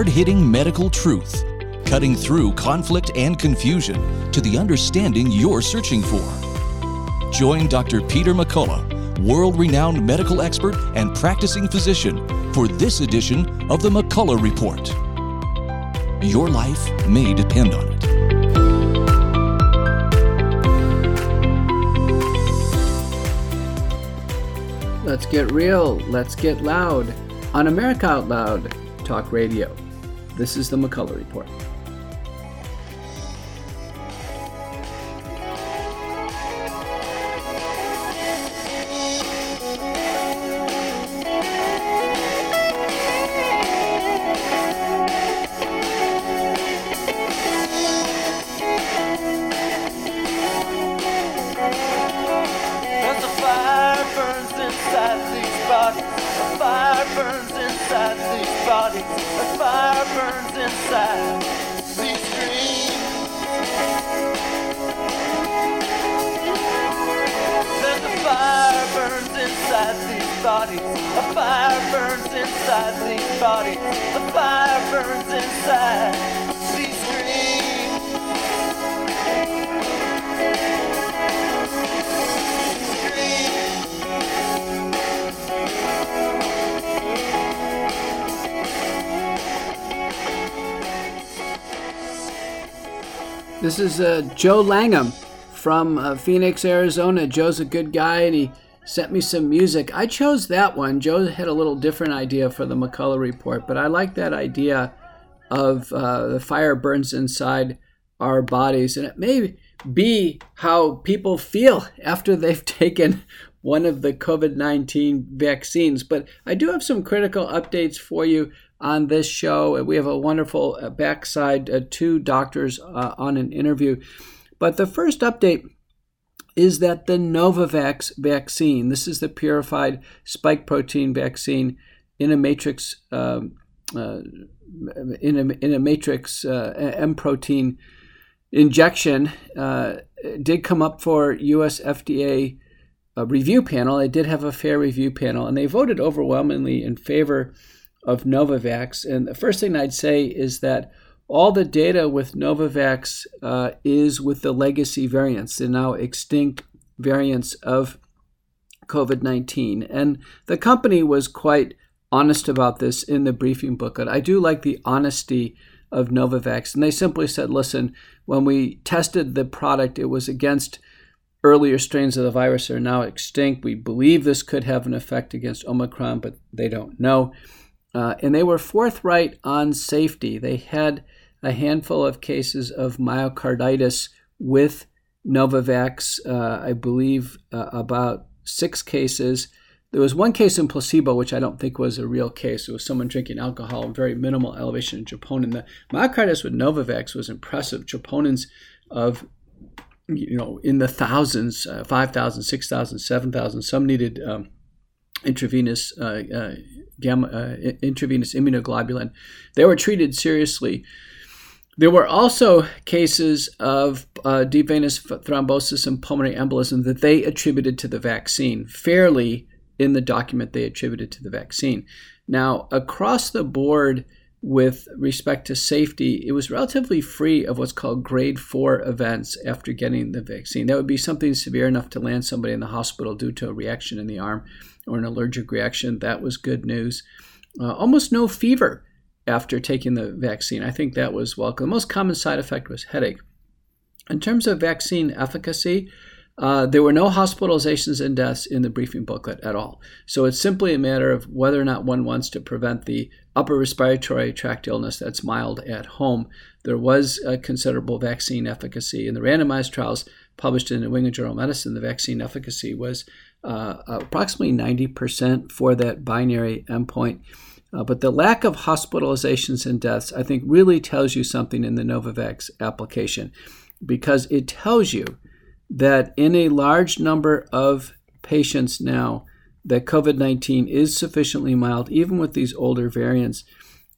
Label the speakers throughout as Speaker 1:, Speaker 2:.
Speaker 1: hard hitting medical truth, cutting through conflict and confusion to the understanding you're searching for. Join Dr. Peter McCullough, world renowned medical expert and practicing physician, for this edition of the McCullough Report. Your life may depend on it.
Speaker 2: Let's get real. Let's get loud. On America Out Loud Talk Radio. This is the McCullough Report. Uh, Joe Langham from uh, Phoenix, Arizona. Joe's a good guy and he sent me some music. I chose that one. Joe had a little different idea for the McCullough Report, but I like that idea of uh, the fire burns inside our bodies. And it may be how people feel after they've taken one of the COVID 19 vaccines. But I do have some critical updates for you on this show. We have a wonderful uh, backside, uh, two doctors uh, on an interview. But the first update is that the Novavax vaccine, this is the purified spike protein vaccine in a matrix. Um, uh, in a, in a matrix uh, M protein injection uh, did come up for US FDA review panel. They did have a fair review panel, and they voted overwhelmingly in favor of Novavax. And the first thing I'd say is that all the data with Novavax uh, is with the legacy variants, the now extinct variants of COVID 19. And the company was quite honest about this in the briefing booklet. I do like the honesty of Novavax. And they simply said, listen, when we tested the product, it was against earlier strains of the virus that are now extinct. We believe this could have an effect against Omicron, but they don't know. Uh, and they were forthright on safety. They had a handful of cases of myocarditis with Novavax, uh, I believe uh, about six cases. There was one case in placebo, which I don't think was a real case. It was someone drinking alcohol very minimal elevation in troponin. The myocarditis with Novavax was impressive. Troponins of you know in the thousands, uh, 5,000, 6,000, 7,000. Some needed um, intravenous uh, uh, gamma, uh, intravenous immunoglobulin. They were treated seriously. There were also cases of uh, deep venous thrombosis and pulmonary embolism that they attributed to the vaccine, fairly in the document they attributed to the vaccine. Now, across the board, with respect to safety, it was relatively free of what's called grade four events after getting the vaccine. That would be something severe enough to land somebody in the hospital due to a reaction in the arm or an allergic reaction. That was good news. Uh, almost no fever after taking the vaccine. I think that was welcome. The most common side effect was headache. In terms of vaccine efficacy, uh, there were no hospitalizations and deaths in the briefing booklet at all. So it's simply a matter of whether or not one wants to prevent the upper respiratory tract illness that's mild at home. There was a considerable vaccine efficacy in the randomized trials published in the New England Journal of Medicine. The vaccine efficacy was uh, approximately 90% for that binary endpoint. Uh, but the lack of hospitalizations and deaths, I think, really tells you something in the Novavax application because it tells you that in a large number of patients now, that COVID 19 is sufficiently mild, even with these older variants,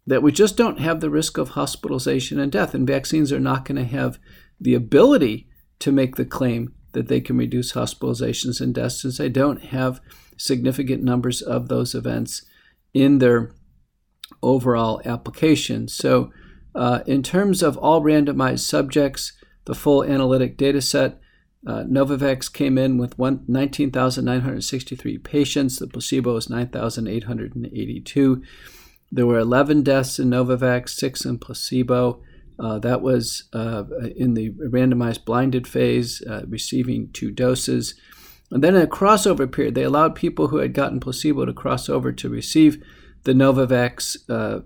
Speaker 2: that we just don't have the risk of hospitalization and death. And vaccines are not going to have the ability to make the claim that they can reduce hospitalizations and deaths since they don't have significant numbers of those events in their overall application. So, uh, in terms of all randomized subjects, the full analytic data set, uh, Novavax came in with 19,963 patients. The placebo was 9,882. There were 11 deaths in Novavax, six in placebo. Uh, that was uh, in the randomized blinded phase, uh, receiving two doses. And then in a crossover period, they allowed people who had gotten placebo to cross over to receive the Novavax uh,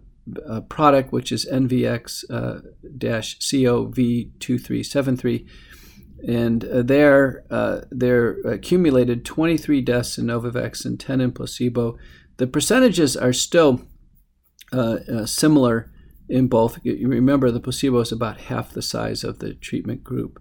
Speaker 2: uh, product, which is NVX uh, COV2373. And there, there accumulated 23 deaths in Novavax and 10 in placebo. The percentages are still similar in both. Remember the placebo is about half the size of the treatment group.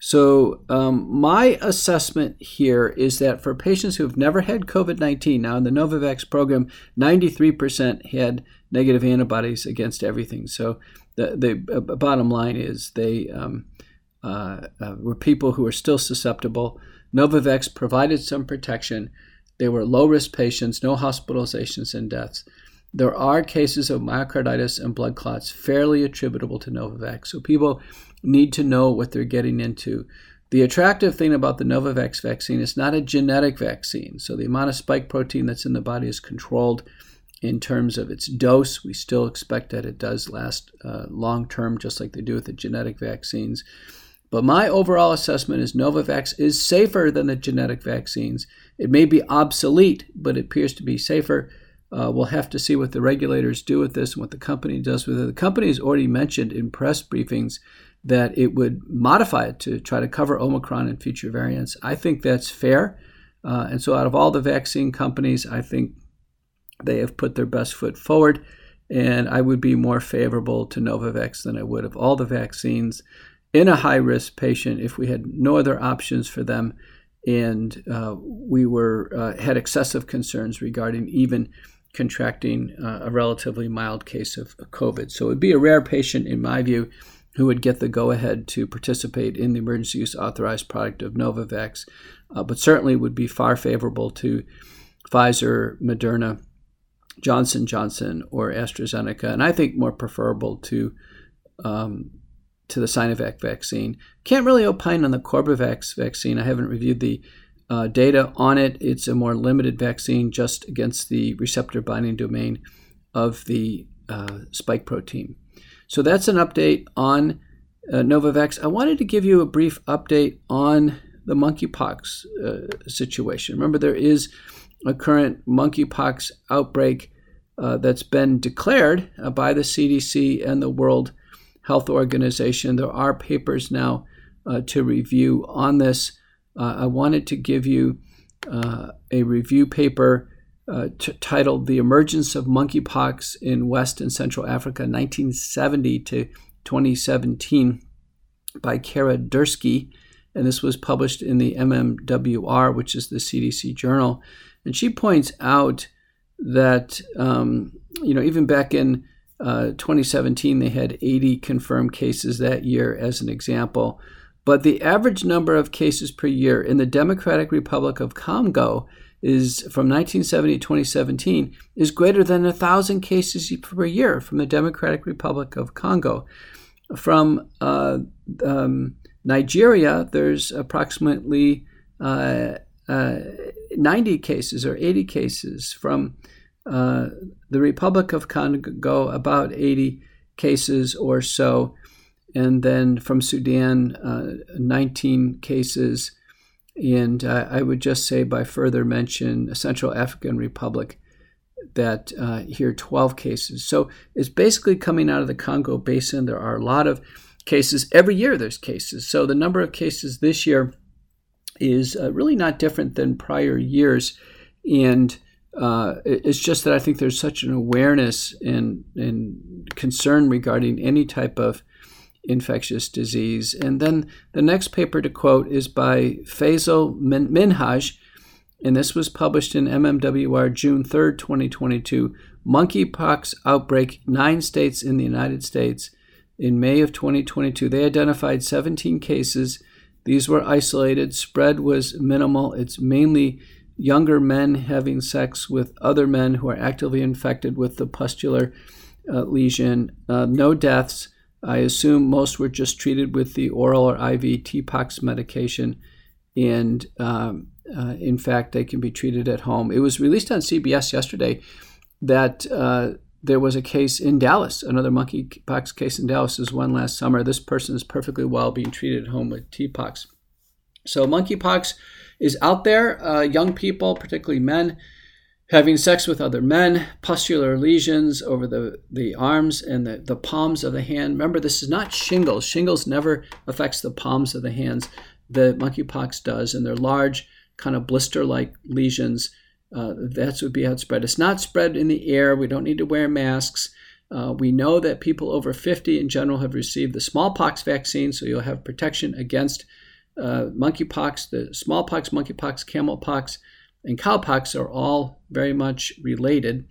Speaker 2: So, um, my assessment here is that for patients who have never had COVID 19, now in the Novavax program, 93% had negative antibodies against everything. So, the, the uh, bottom line is they um, uh, uh, were people who were still susceptible. Novavax provided some protection. They were low risk patients, no hospitalizations and deaths. There are cases of myocarditis and blood clots fairly attributable to Novavax. So people need to know what they're getting into. The attractive thing about the Novavax vaccine is not a genetic vaccine. So the amount of spike protein that's in the body is controlled in terms of its dose. We still expect that it does last uh, long term, just like they do with the genetic vaccines. But my overall assessment is Novavax is safer than the genetic vaccines. It may be obsolete, but it appears to be safer. Uh, we'll have to see what the regulators do with this and what the company does with it. The company has already mentioned in press briefings that it would modify it to try to cover Omicron and future variants. I think that's fair. Uh, and so, out of all the vaccine companies, I think they have put their best foot forward. And I would be more favorable to Novavax than I would of all the vaccines in a high risk patient if we had no other options for them and uh, we were uh, had excessive concerns regarding even contracting uh, a relatively mild case of COVID. So it would be a rare patient, in my view, who would get the go ahead to participate in the emergency use authorized product of Novavax, uh, but certainly would be far favorable to Pfizer, Moderna, Johnson Johnson, or AstraZeneca, and I think more preferable to. Um, to the Sinovac vaccine. Can't really opine on the Corbavax vaccine. I haven't reviewed the uh, data on it. It's a more limited vaccine just against the receptor binding domain of the uh, spike protein. So that's an update on uh, Novavax. I wanted to give you a brief update on the monkeypox uh, situation. Remember, there is a current monkeypox outbreak uh, that's been declared uh, by the CDC and the World Health Organization. There are papers now to review on this uh, I wanted to give you uh, a review paper uh, t- titled The Emergence of Monkeypox in West and Central Africa, 1970 to 2017, by Kara Durski. And this was published in the MMWR, which is the CDC journal. And she points out that, um, you know, even back in uh, 2017, they had 80 confirmed cases that year, as an example. But the average number of cases per year in the Democratic Republic of Congo is from 1970 to 2017 is greater than a thousand cases per year from the Democratic Republic of Congo. From uh, um, Nigeria, there's approximately uh, uh, 90 cases or 80 cases. From uh, the Republic of Congo, about 80 cases or so and then from Sudan, uh, 19 cases. And uh, I would just say, by further mention, Central African Republic, that uh, here 12 cases. So it's basically coming out of the Congo Basin. There are a lot of cases. Every year there's cases. So the number of cases this year is uh, really not different than prior years. And uh, it's just that I think there's such an awareness and, and concern regarding any type of infectious disease. And then the next paper to quote is by Faisal Minhaj, and this was published in MMWR June 3rd, 2022. Monkeypox outbreak, nine states in the United States. In May of 2022, they identified 17 cases. These were isolated. Spread was minimal. It's mainly younger men having sex with other men who are actively infected with the pustular uh, lesion. Uh, no deaths. I assume most were just treated with the oral or IV TPOXX medication, and um, uh, in fact, they can be treated at home. It was released on CBS yesterday that uh, there was a case in Dallas, another monkeypox case in Dallas, is one last summer. This person is perfectly well being treated at home with TPOXX. So monkeypox is out there. Uh, young people, particularly men, having sex with other men, pustular lesions over the, the arms and the, the palms of the hand. Remember, this is not shingles. Shingles never affects the palms of the hands. The monkeypox does, and they're large, kind of blister-like lesions uh, that's would be how it's spread. It's not spread in the air. We don't need to wear masks. Uh, we know that people over 50 in general have received the smallpox vaccine, so you'll have protection against uh, monkeypox. The smallpox, monkeypox, camelpox, and cowpox are all very much related.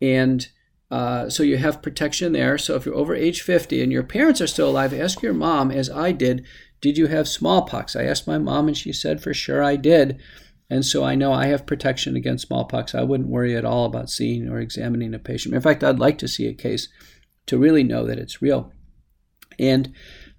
Speaker 2: And uh, so you have protection there. So if you're over age 50 and your parents are still alive, ask your mom, as I did, did you have smallpox? I asked my mom, and she said, for sure I did. And so I know I have protection against smallpox. I wouldn't worry at all about seeing or examining a patient. In fact, I'd like to see a case to really know that it's real. And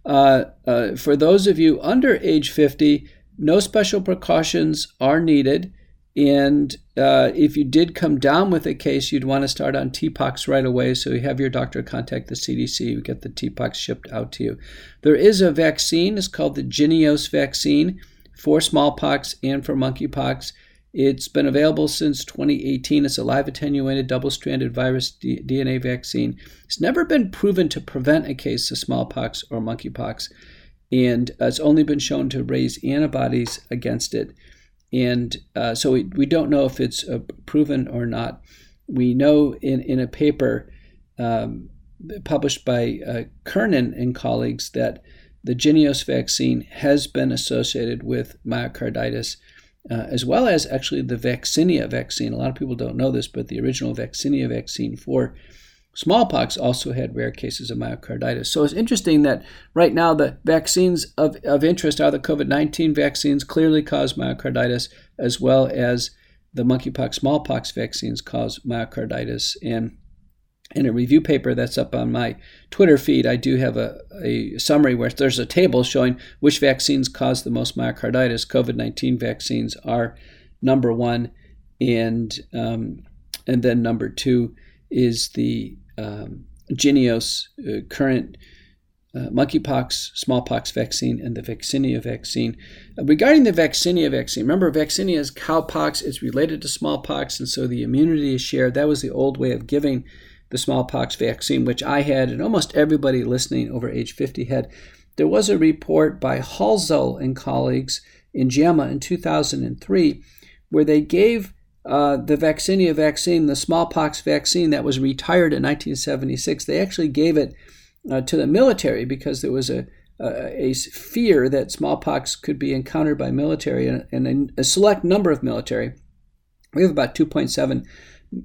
Speaker 2: uh, uh, for those of you under age 50, no special precautions are needed. And uh, if you did come down with a case, you'd want to start on TPOXX right away. So you have your doctor contact the CDC, you get the TPOXX shipped out to you. There is a vaccine, it's called the Jynneos vaccine for smallpox and for monkeypox. It's been available since 2018. It's a live attenuated double stranded virus D- DNA vaccine. It's never been proven to prevent a case of smallpox or monkeypox, and uh, it's only been shown to raise antibodies against it. And uh, so we, we don't know if it's uh, proven or not. We know in, in a paper um, published by uh, Kernan and colleagues that the Jynneos vaccine has been associated with myocarditis, uh, as well as actually the Vaccinia vaccine. A lot of people don't know this, but the original Vaccinia vaccine for smallpox also had rare cases of myocarditis. So it's interesting that right now the vaccines of, of interest are the COVID 19 vaccines, clearly cause myocarditis, as well as the monkeypox, smallpox vaccines cause myocarditis. And in a review paper that's up on my Twitter feed, I do have a, a summary where there's a table showing which vaccines cause the most myocarditis. COVID 19 vaccines are number one, and, um, and then number two is the um, Jynneos uh, current uh, monkeypox, smallpox vaccine, and the Vaccinia vaccine. Uh, regarding the Vaccinia vaccine, remember Vaccinia is cowpox, it's related to smallpox, and so the immunity is shared. That was the old way of giving the smallpox vaccine, which I had, and almost everybody listening over age 50 had. There was a report by Halsell and colleagues in JAMA in 2003 where they gave uh, the Vaccinia vaccine, the smallpox vaccine that was retired in 1976, they actually gave it uh, to the military because there was a, a, a, fear that smallpox could be encountered by military and, and a, a select number of military. We have about 2.7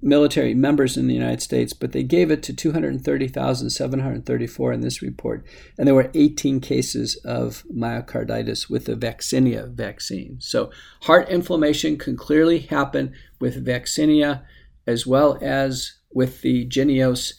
Speaker 2: military members in the United States, but they gave it to 230,734 in this report. And there were 18 cases of myocarditis with the Vaccinia vaccine. So, heart inflammation can clearly happen with Vaccinia as well as with the Jynneos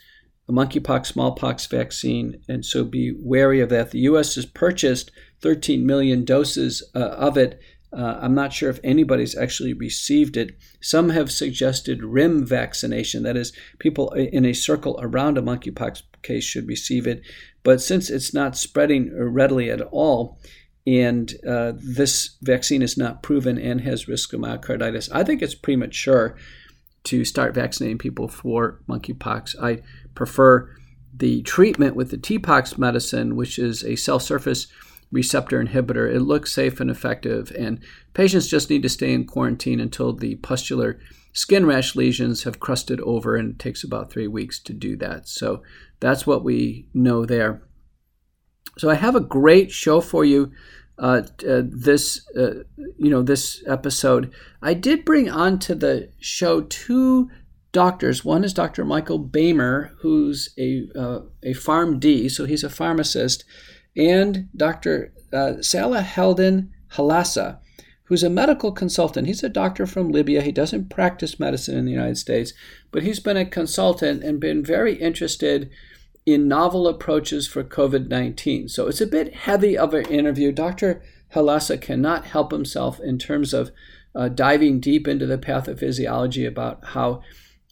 Speaker 2: monkeypox, smallpox vaccine. And so be wary of that. The U.S. has purchased 13 million doses uh, of it uh, I'm not sure if anybody's actually received it. Some have suggested rim vaccination, that is, people in a circle around a monkeypox case should receive it. But since it's not spreading readily at all, and uh, this vaccine is not proven and has risk of myocarditis, I think it's premature to start vaccinating people for monkeypox. I prefer the treatment with the TPOXX medicine, which is a cell surface receptor inhibitor. It looks safe and effective, and patients just need to stay in quarantine until the pustular skin rash lesions have crusted over, and it takes about three weeks to do that. So that's what we know there. So I have a great show for you. Uh, uh, this uh, you know this episode i did bring onto the show two doctors one is dr michael Boehmer who's a, uh, a PharmD so he's a pharmacist and Dr. Uh, Salahuddin Halassa, who's a medical consultant. He's a doctor from Libya. He doesn't practice medicine in the United States, but he's been a consultant and been very interested in novel approaches for COVID 19. So it's a bit heavy of an interview. Dr. Halassa cannot help himself in terms of uh, diving deep into the pathophysiology about how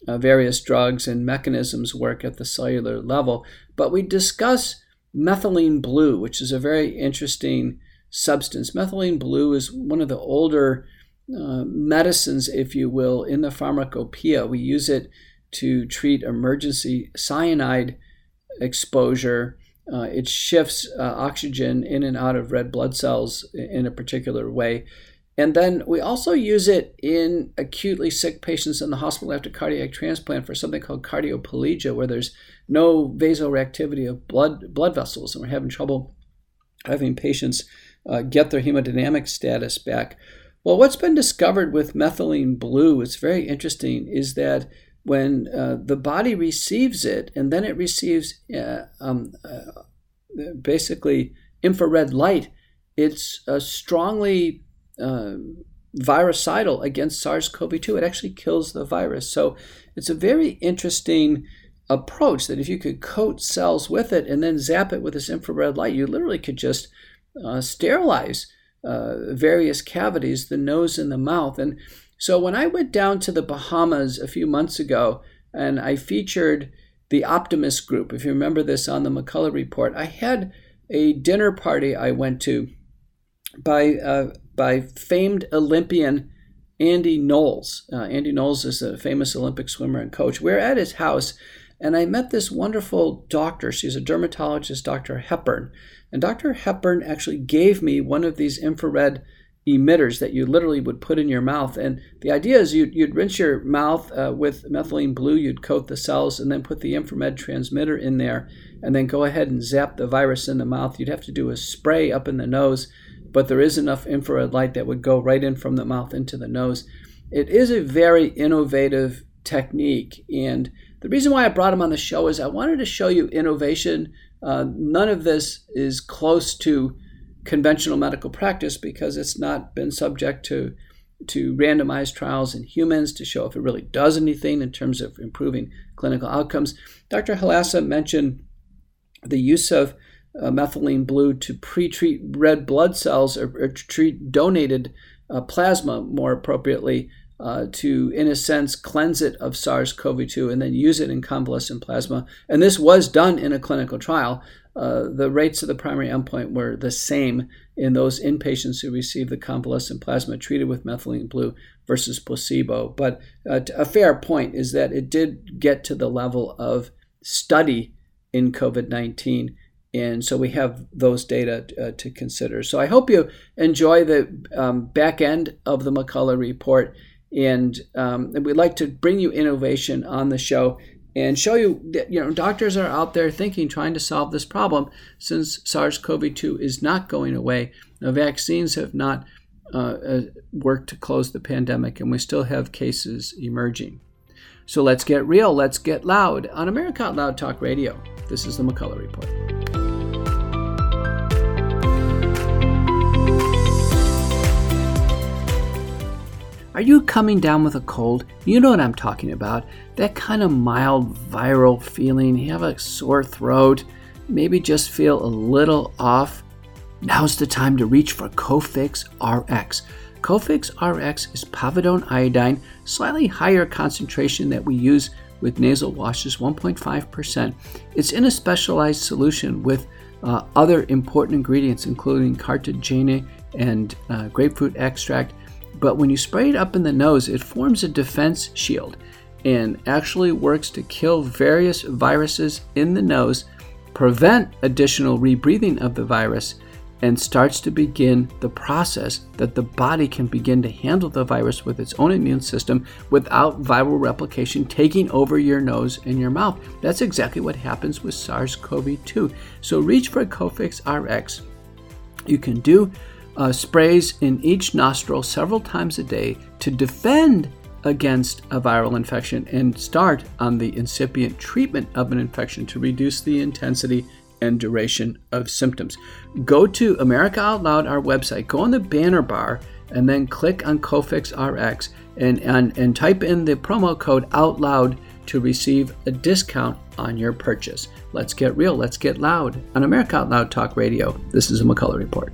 Speaker 2: uh, various drugs and mechanisms work at the cellular level. But we discuss methylene blue, which is a very interesting substance. Methylene blue is one of the older uh, medicines, if you will, in the pharmacopoeia. We use it to treat emergency cyanide exposure. Uh, it shifts uh, oxygen in and out of red blood cells in a particular way. And then we also use it in acutely sick patients in the hospital after cardiac transplant for something called cardioplegia, where there's no vasoreactivity of blood blood vessels, and we're having trouble having patients uh, get their hemodynamic status back. Well, what's been discovered with methylene blue, it's very interesting, is that when uh, the body receives it and then it receives uh, um, uh, basically infrared light, it's strongly um, virucidal against SARS CoV 2. It actually kills the virus. So it's a very interesting approach that if you could coat cells with it and then zap it with this infrared light, you literally could just uh, sterilize uh, various cavities, the nose and the mouth. And so when I went down to the Bahamas a few months ago and I featured the Optimist Group, if you remember this on the McCullough Report, I had a dinner party I went to by uh, by famed Olympian Andy Knowles. Uh, Andy Knowles is a famous Olympic swimmer and coach. We we're at his house, and I met this wonderful doctor. She's a dermatologist, Dr. Hepburn. And Dr. Hepburn actually gave me one of these infrared emitters that you literally would put in your mouth. And the idea is you'd, you'd rinse your mouth uh, with methylene blue, you'd coat the cells, and then put the infrared transmitter in there, and then go ahead and zap the virus in the mouth. You'd have to do a spray up in the nose but there is enough infrared light that would go right in from the mouth into the nose. It is a very innovative technique. And the reason why I brought him on the show is I wanted to show you innovation. Uh, none of this is close to conventional medical practice because it's not been subject to to randomized trials in humans to show if it really does anything in terms of improving clinical outcomes. Dr. Halassa mentioned the use of uh, methylene blue to pre-treat red blood cells or, or treat donated uh, plasma more appropriately uh, to, in a sense, cleanse it of SARS CoV 2 and then use it in convalescent plasma. And this was done in a clinical trial. Uh, the rates of the primary endpoint were the same in those inpatients who received the convalescent plasma treated with methylene blue versus placebo. But uh, a fair point is that it did get to the level of study in COVID 19 and so we have those data uh, to consider. So I hope you enjoy the um, back end of the McCullough report. And, um, and we'd like to bring you innovation on the show and show you that you know doctors are out there thinking, trying to solve this problem. Since SARS-CoV-2 is not going away, the vaccines have not uh, uh, worked to close the pandemic, and we still have cases emerging. So let's get real, let's get loud on America Out Loud Talk Radio. This is the McCullough Report. Are you coming down with a cold? You know what I'm talking about. That kind of mild viral feeling. You have a sore throat, maybe just feel a little off. Now's the time to reach for Cofix RX. Cofix RX is povidone iodine, slightly higher concentration that we use with nasal washes, 1.5%. It's in a specialized solution with uh, other important ingredients, including carrageenan and uh, grapefruit extract but when you spray it up in the nose, it forms a defense shield and actually works to kill various viruses in the nose, prevent additional rebreathing of the virus, and starts to begin the process that the body can begin to handle the virus with its own immune system without viral replication taking over your nose and your mouth. That's exactly what happens with SARS CoV 2. So reach for Cofix RX. You can do uh, sprays in each nostril several times a day to defend against a viral infection and start on the incipient treatment of an infection to reduce the intensity and duration of symptoms. Go to America Out Loud, our website, go on the banner bar and then click on Cofix RX and, and, and type in the promo code out loud to receive a discount on your purchase. Let's get real, let's get loud. On America Out Loud Talk Radio, this is a McCullough Report.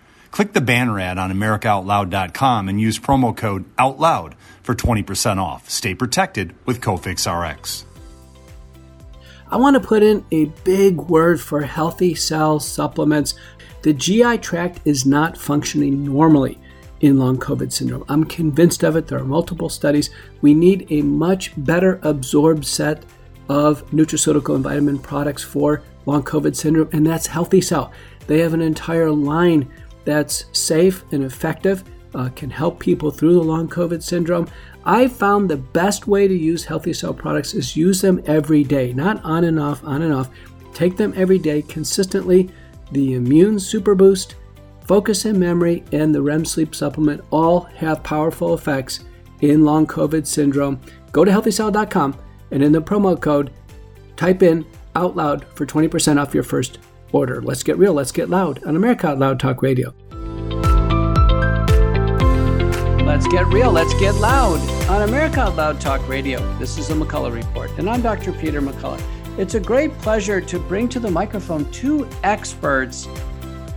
Speaker 3: Click the banner ad on AmericaOutloud.com and use promo code OUTLOUD for 20% off. Stay protected with Cofix RX.
Speaker 2: I want to put in a big word for healthy cell supplements. The GI tract is not functioning normally in long COVID syndrome. I'm convinced of it. There are multiple studies. We need a much better absorbed set of nutraceutical and vitamin products for long COVID syndrome, and that's Healthy Cell. They have an entire line that's safe and effective, uh, can help people through the long COVID syndrome. I found the best way to use Healthy Cell products is use them every day, not on and off, on and off. Take them every day consistently. The Immune Super Boost Focus and Memory, and the REM Sleep Supplement all have powerful effects in long COVID syndrome. Go to healthycell.com and in the promo code, type in out loud for 20% off your first order. Let's get real, let's get loud on America Out Loud Talk Radio. Let's get real, let's get loud on America Out Loud Talk Radio. This is the McCullough Report, and I'm Dr. Peter McCullough. It's a great pleasure to bring to the microphone two experts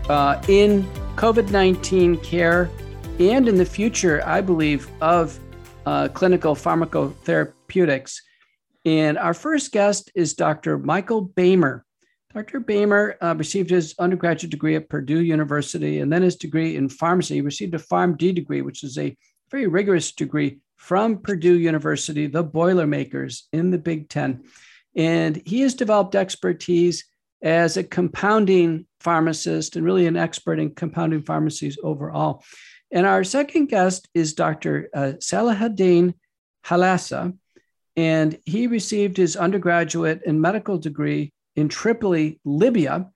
Speaker 2: uh, in COVID 19 care and in the future, I believe, of uh, clinical pharmacotherapeutics. And our first guest is Dr. Michael Boehmer. Dr. Boehmer uh, received his undergraduate degree at Purdue University and then his degree in pharmacy. He received a PharmD degree, which is a very rigorous degree from Purdue University, the Boilermakers in the Big Ten. And he has developed expertise as a compounding pharmacist and really an expert in compounding pharmacies overall. And our second guest is Dr. Uh, Salahuddin Halassa, and he received his undergraduate and medical degree in Tripoli, Libya,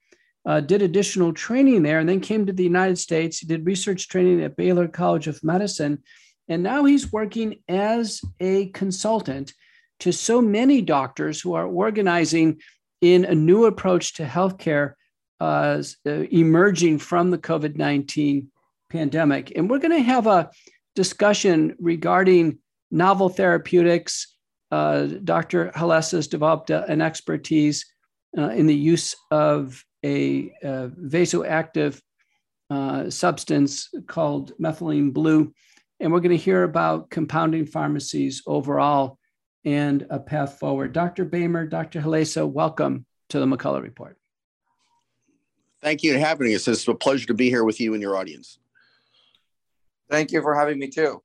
Speaker 2: uh, did additional training there, and then came to the United States. He did research training at Baylor College of Medicine, and now he's working as a consultant to so many doctors who are organizing in a new approach to healthcare uh, uh emerging from the COVID 19 pandemic. And we're going to have a discussion regarding novel therapeutics. Uh, Dr. Halassa has developed a, an expertise uh, in the use of a, a vasoactive uh, substance called methylene blue. And we're going to hear about compounding pharmacies overall and a path forward. Dr. Boehmer, Dr. Halassa, welcome to the McCullough Report.
Speaker 4: Thank you for having us. It's a pleasure to be here with you and your audience.
Speaker 5: Thank you for having me too.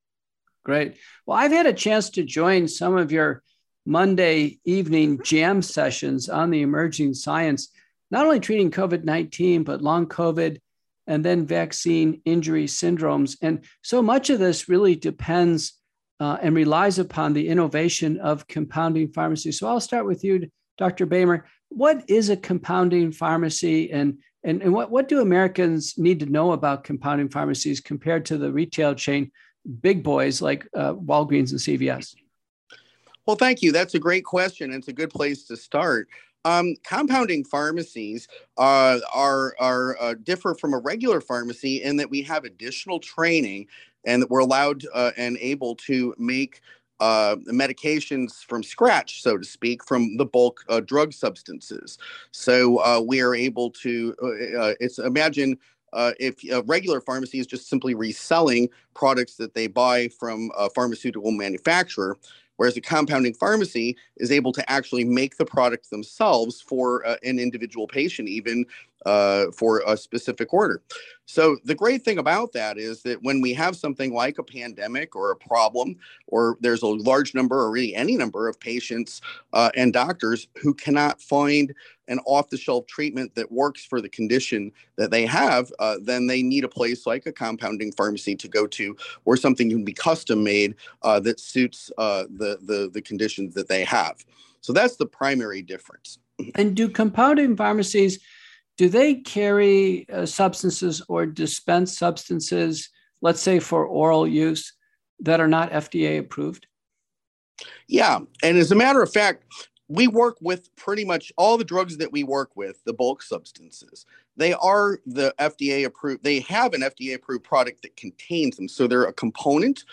Speaker 2: Great. Well, I've had a chance to join some of your Monday evening jam sessions on the emerging science, not only treating COVID 19, but long COVID and then vaccine injury syndromes. And so much of this really depends uh, and relies upon the innovation of compounding pharmacy. So I'll start with you, Dr. Boehmer. What is a compounding pharmacy and and, and what, what do Americans need to know about compounding pharmacies compared to the retail chain big boys like uh, Walgreens and CVS?
Speaker 4: Well, thank you. That's a great question. It's a good place to start. Um, compounding pharmacies uh, are are uh, differ from a regular pharmacy in that we have additional training and that we're allowed uh, and able to make uh, medications from scratch, so to speak, from the bulk uh, drug substances. So uh, we are able to. Uh, uh, it's imagine uh, if a regular pharmacy is just simply reselling products that they buy from a pharmaceutical manufacturer whereas a compounding pharmacy is able to actually make the product themselves for uh, an individual patient even uh, for a specific order. So the great thing about that is that when we have something like a pandemic or a problem, or there's a large number or really any number of patients uh, and doctors who cannot find an off-the-shelf treatment that works for the condition that they have, uh, then they need a place like a compounding pharmacy to go to, or something can be custom made uh, that suits uh, the, the the conditions that they have. So that's the primary difference.
Speaker 2: And do compounding pharmacies do they carry uh, substances or dispense substances, let's say for oral use, that are not FDA approved?
Speaker 4: Yeah. And as a matter of fact, we work with pretty much all the drugs that we work with, the bulk substances. They are the FDA approved, they have an FDA approved product that contains them. So they're a component,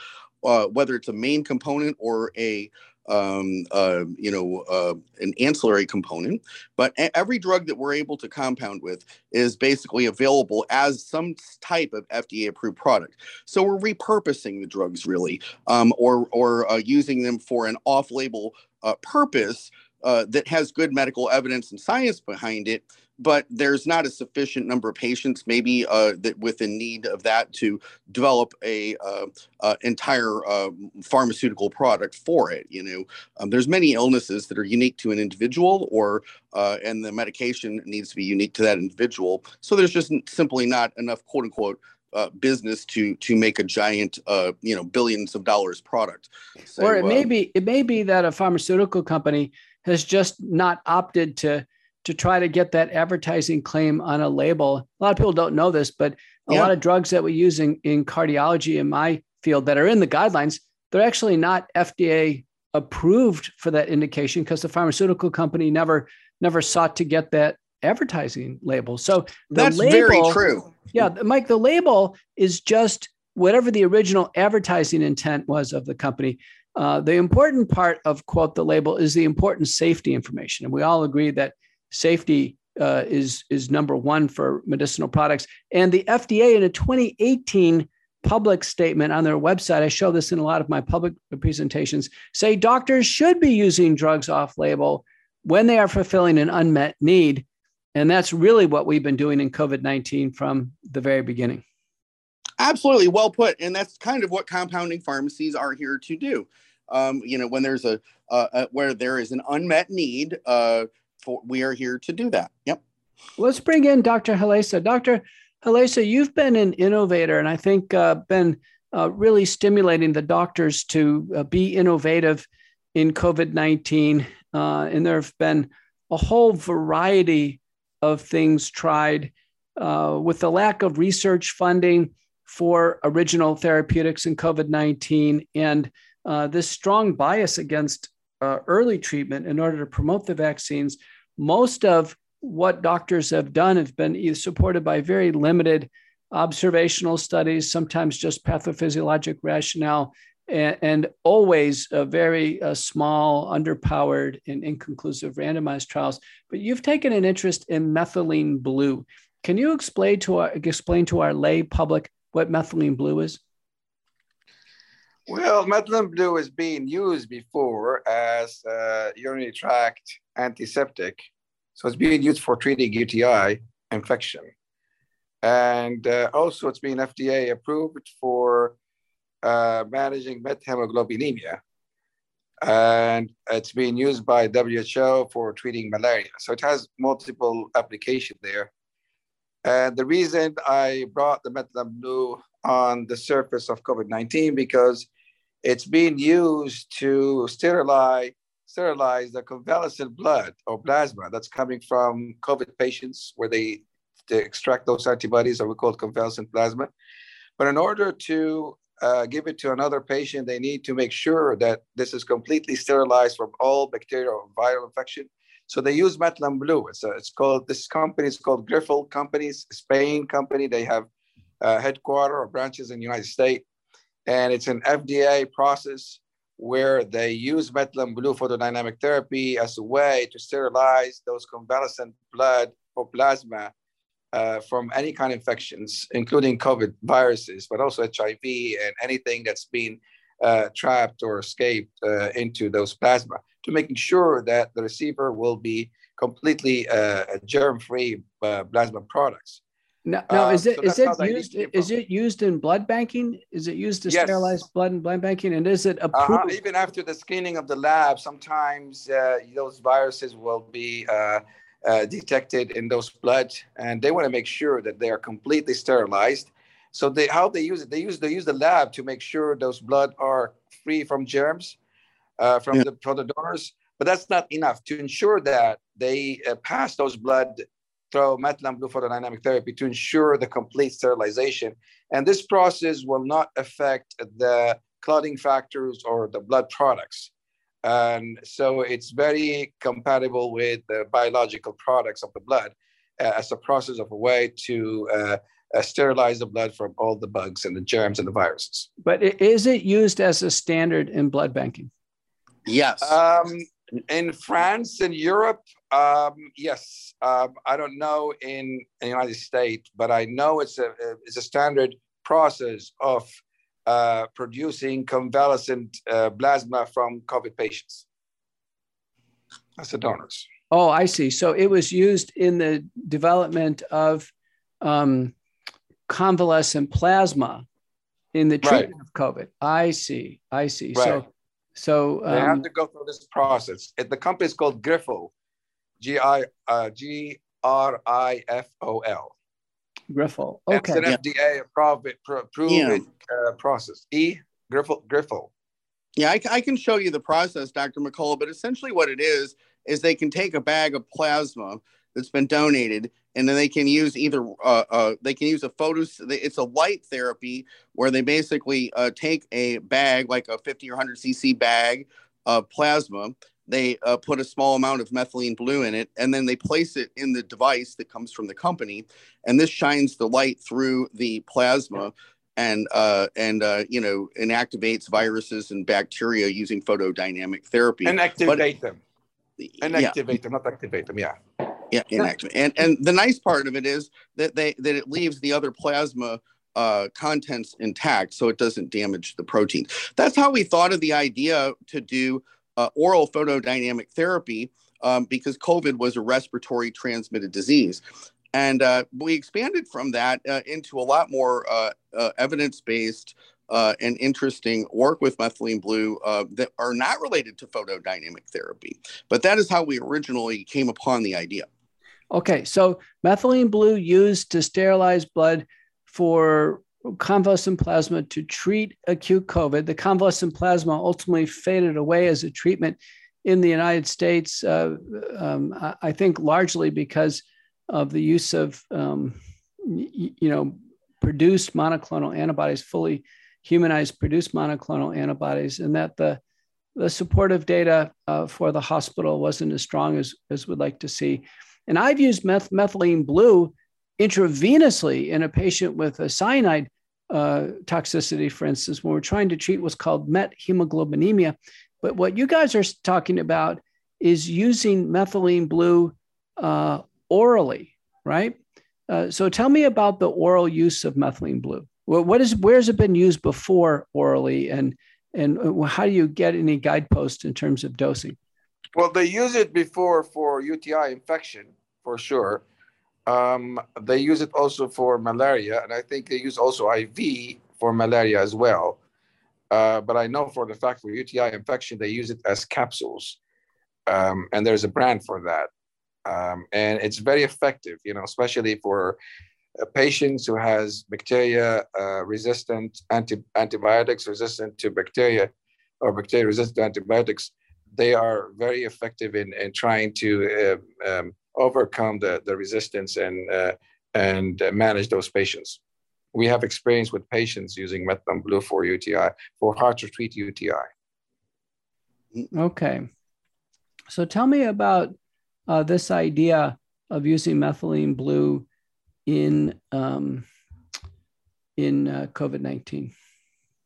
Speaker 4: uh, whether it's a main component or a um, uh, you know, uh, an ancillary component. But every drug that we're able to compound with is basically available as some type of FDA approved product. So we're repurposing the drugs really, um, or or uh, using them for an off label uh, purpose uh, that has good medical evidence and science behind it but there's not a sufficient number of patients maybe uh, that with a need of that to develop a uh, uh, entire uh, pharmaceutical product for it you know? Um, there's many illnesses that are unique to an individual or uh, and the medication needs to be unique to that individual. So there's just simply not enough quote unquote uh, business to to make a giant uh, you know billions of dollars product.
Speaker 2: So, or it may be it may be that a pharmaceutical company has just not opted to to try to get that advertising claim on a label. A lot of people don't know this, but a yeah. lot of drugs that we use in, in cardiology in my field that are in the guidelines, they're actually not FDA approved for that indication because the pharmaceutical company never never sought to get that advertising label. So
Speaker 4: that's
Speaker 2: label,
Speaker 4: very true.
Speaker 2: Yeah, Mike, the label is just whatever the original advertising intent was of the company. Uh, the important part of quote the label is the important safety information, and we all agree that safety uh, is is number one for medicinal products. And the FDA in a 2018 public statement on their website, I show this in a lot of my public presentations, say doctors should be using drugs off label when they are fulfilling an unmet need. And that's really what we've been doing in COVID 19 from the very beginning.
Speaker 4: Absolutely, well put. And that's kind of what compounding pharmacies are here to do. Um, you know, when there's a, uh, where there is an unmet need, uh, for we are here to do that. Yep.
Speaker 2: Let's bring in Dr. Halassa. Dr. Halassa, you've been an innovator and I think uh, been uh, really stimulating the doctors to uh, be innovative in COVID 19. Uh, and there have been a whole variety of things tried with the lack of research funding for original therapeutics in COVID 19 and uh, this strong bias against uh, early treatment in order to promote the vaccines. Most of what doctors have done have been either supported by very limited observational studies, sometimes just pathophysiologic rationale, and, and always a very uh, small, underpowered, and inconclusive randomized trials. But you've taken an interest in methylene blue. Can you explain to our, explain to our lay public what methylene blue is?
Speaker 5: Well, methylene blue is being used before as a urinary tract antiseptic. So it's being used for treating UTI infection. And uh, also it's being FDA approved for uh, managing methemoglobinemia. And it's being used by WHO for treating malaria. So it has multiple applications there. And the reason I brought the blue on the surface of COVID-19 because it's being used to sterilize sterilize the convalescent blood or plasma that's coming from COVID patients where they, they extract those antibodies that we call convalescent plasma. But in order to uh, give it to another patient, they need to make sure that this is completely sterilized from all bacterial or viral infection. So they use methylene blue. It's, a, it's called, this company is called Grifols Companies, Spain company. They have uh, headquarters or branches in the United States and it's an FDA process where they use methylene blue photodynamic therapy as a way to sterilize those convalescent blood or plasma uh, from any kind of infections, including COVID viruses, but also HIV and anything that's been uh, trapped or escaped uh, into those plasma. To making sure that the receiver will be completely uh, germ-free uh, plasma products.
Speaker 2: Now, no is it so is it used is it used in blood banking? Is it used to yes. sterilize blood in blood banking? And is it uh-huh. approved?
Speaker 5: Even after the screening of the lab, sometimes uh, those viruses will be uh, uh, detected in those blood, and they want to make sure that they are completely sterilized. So they how they use it? They use they use the lab to make sure those blood are free from germs uh, from yeah. the the donors. But that's not enough to ensure that they uh, pass those blood through methylene blue photodynamic therapy to ensure the complete sterilization. And this process will not affect the clotting factors or the blood products. And so it's very compatible with the biological products of the blood uh, as a process of a way to uh, uh, sterilize the blood from all the bugs and the germs and the viruses.
Speaker 2: But is it used as a standard in blood banking?
Speaker 4: Yes.
Speaker 5: Um, in France and Europe, um, yes. Um, I don't know in the United States, but I know it's a it's a standard process of uh, producing convalescent uh, plasma from COVID patients as the donors.
Speaker 2: Oh, I see. So it was used in the development of um, convalescent plasma in the treatment right. of COVID. I see. I see. Right. So so
Speaker 5: um, they have um, to go through this process. It, the company is called Grifols, G I uh, G R I F O L.
Speaker 2: Grifols. Okay.
Speaker 5: It's an yeah. FDA approved, approved yeah. uh, process. E Grifols. Grifols.
Speaker 4: Yeah, I, I, can show you the process, Dr. McCullough. But essentially, what it is is they can take a bag of plasma that's been donated and then they can use either uh, uh, they can use a photo it's a light therapy where they basically uh, take a bag like a 50 or 100 cc bag of plasma they uh, put a small amount of methylene blue in it and then they place it in the device that comes from the company and this shines the light through the plasma and uh, and uh, you know inactivates viruses and bacteria using photodynamic therapy.
Speaker 5: And activate but, them and activate yeah. them not activate them yeah
Speaker 4: yeah, inactive. And and the nice part of it is that they that it leaves the other plasma uh, contents intact, so it doesn't damage the protein. That's how we thought of the idea to do uh, oral photodynamic therapy um, because COVID was a respiratory transmitted disease. And uh, we expanded from that uh, into a lot more uh, uh, evidence based uh, and interesting work with methylene blue uh, that are not related to photodynamic therapy. But that is how we originally came upon the idea.
Speaker 2: Okay, so methylene blue used to sterilize blood for convalescent plasma to treat acute COVID. The convalescent plasma ultimately faded away as a treatment in the United States, uh, um, I think largely because of the use of, um, you know, produced monoclonal antibodies, fully humanized produced monoclonal antibodies, and that the the supportive data uh, for the hospital wasn't as strong as, as we'd like to see. And I've used meth- methylene blue intravenously in a patient with a cyanide uh, toxicity, for instance, when we're trying to treat what's called methemoglobinemia. But what you guys are talking about is using methylene blue uh, orally, right? Uh, so tell me about the oral use of methylene blue. Well, what is where's it been used before orally, and and how do you get any guideposts in terms of dosing?
Speaker 5: Well, they use it before for UTI infection for sure. Um, they use it also for malaria, and I think they use also IV for malaria as well. Uh, but I know for the fact for UTI infection, they use it as capsules, um, and there's a brand for that, um, and it's very effective. You know, especially for uh, patients who has bacteria uh, resistant anti- antibiotics resistant to bacteria or bacteria resistant antibiotics they are very effective in, in trying to uh, um, overcome the, the resistance and, uh, and manage those patients. We have experience with patients using methylene blue for UTI, for hard to treat UTI.
Speaker 2: Okay. So tell me about uh, this idea of using methylene blue in, um, in uh, COVID 19.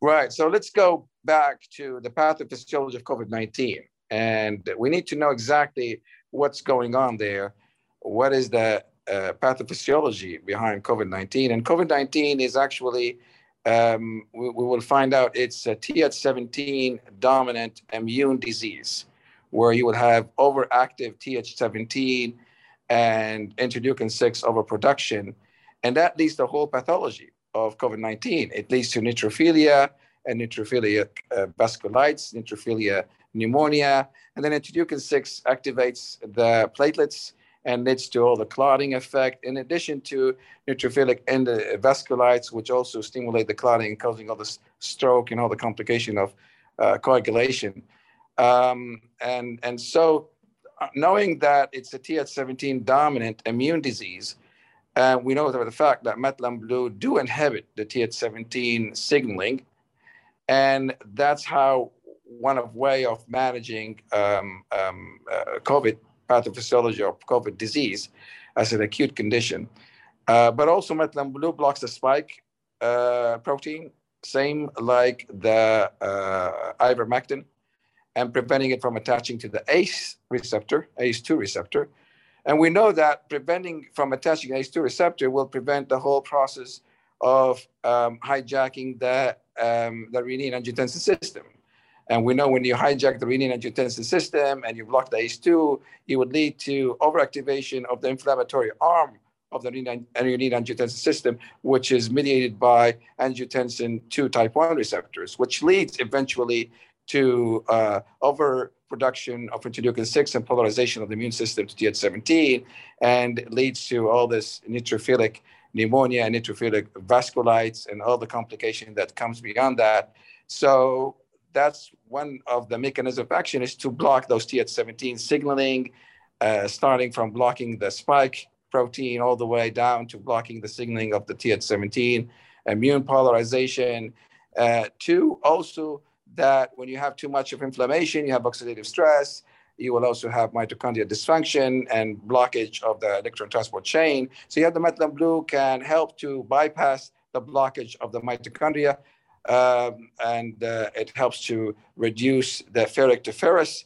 Speaker 5: Right. So let's go back to the pathophysiology of COVID 19 and we need to know exactly what's going on there. What is the uh, pathophysiology behind COVID 19? And COVID 19 is actually, um, we, we, will find out it's a Th17 dominant immune disease, where you would have overactive Th17 and interleukin 6 overproduction. And that leads to the whole pathology of COVID 19. It leads to neutrophilia and neutrophilia uh, vasculitis, neutrophilia pneumonia, and then interleukin 6 activates the platelets and leads to all the clotting effect, in addition to neutrophilic endovasculitis, which also stimulate the clotting, causing all the stroke and all the complication of uh, coagulation. Um, and, and so uh, knowing that it's a Th17 dominant immune disease, uh, we know the fact that Methylene and Blue do inhibit the Th17 signaling, and that's how one of way of managing um, um, uh, COVID pathophysiology of COVID disease as an acute condition. Uh, but also methylene blue blocks the spike uh, protein, same like the uh, ivermectin, and preventing it from attaching to the ACE receptor, ACE2 receptor. And we know that preventing from attaching ACE2 receptor will prevent the whole process of um, hijacking the, um, the renin-angiotensin system. And we know when you hijack the renin-angiotensin system and you block the ACE2, it would lead to overactivation of the inflammatory arm of the renin-angiotensin system, which is mediated by angiotensin 2 type 1 receptors, which leads eventually to uh, overproduction of interleukin 6 and polarization of the immune system to Th17, and leads to all this neutrophilic pneumonia and neutrophilic vasculitis and all the complication that comes beyond that. So that's one of the mechanism of action is to block those Th17 signaling, uh, starting from blocking the spike protein all the way down to blocking the signaling of the Th17, immune polarization. Uh, two, also that when you have too much of inflammation, you have oxidative stress, you will also have mitochondrial dysfunction and blockage of the electron transport chain. So you have the methylene blue can help to bypass the blockage of the mitochondria um, and uh, it helps to reduce the ferric to ferrous.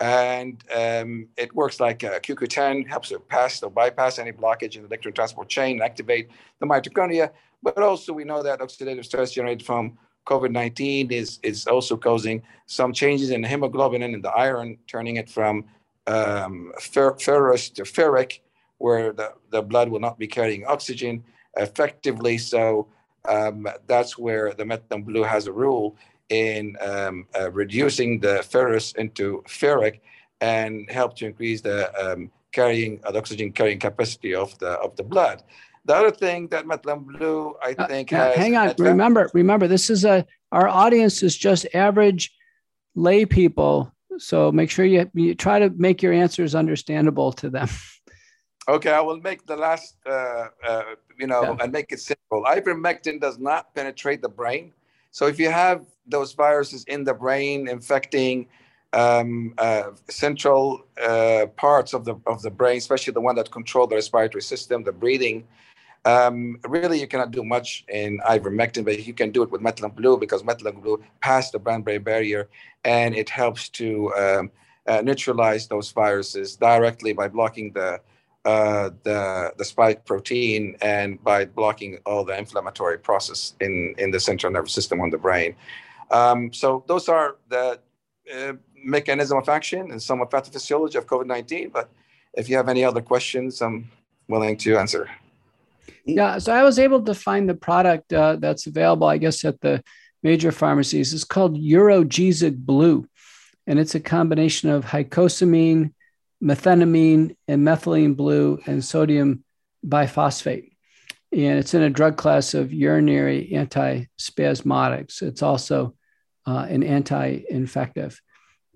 Speaker 5: And um, it works like a CoQ10, helps to pass or bypass any blockage in the electron transport chain, activate the mitochondria. But also, we know that oxidative stress generated from COVID-19 is, is also causing some changes in the hemoglobin and in the iron, turning it from um, fer- ferrous to ferric, where the, the blood will not be carrying oxygen effectively. So um, that's where the methylene blue has a role in um, uh, reducing the ferrous into ferric and help to increase the um, carrying uh, the oxygen carrying capacity of the of the blood. The other thing that methylene blue, I uh, think,
Speaker 2: uh, hang on. Remember, remember, this is a our audience is just average lay people. So make sure you, you try to make your answers understandable to them.
Speaker 5: Okay, I will make the last, uh, uh, you know, yeah. and make it simple. Ivermectin does not penetrate the brain. So if you have those viruses in the brain infecting um, uh, central uh, parts of the of the brain, especially the one that control the respiratory system, the breathing, um, really you cannot do much in ivermectin, but you can do it with methylene blue because methylene blue passes the blood-brain barrier, and it helps to um, uh, neutralize those viruses directly by blocking the uh, the, the spike protein and by blocking all the inflammatory process in, in the central nervous system on the brain. Um, so those are the uh, mechanism of action and some of pathophysiology of COVID-19. But if you have any other questions, I'm willing to answer.
Speaker 2: Yeah, so I was able to find the product uh, that's available, I guess, at the major pharmacies. It's called Urogesic Blue, and it's a combination of hyoscyamine, methenamine and methylene blue and sodium biphosphate. And it's in a drug class of urinary antispasmodics. It's also uh, an anti infective.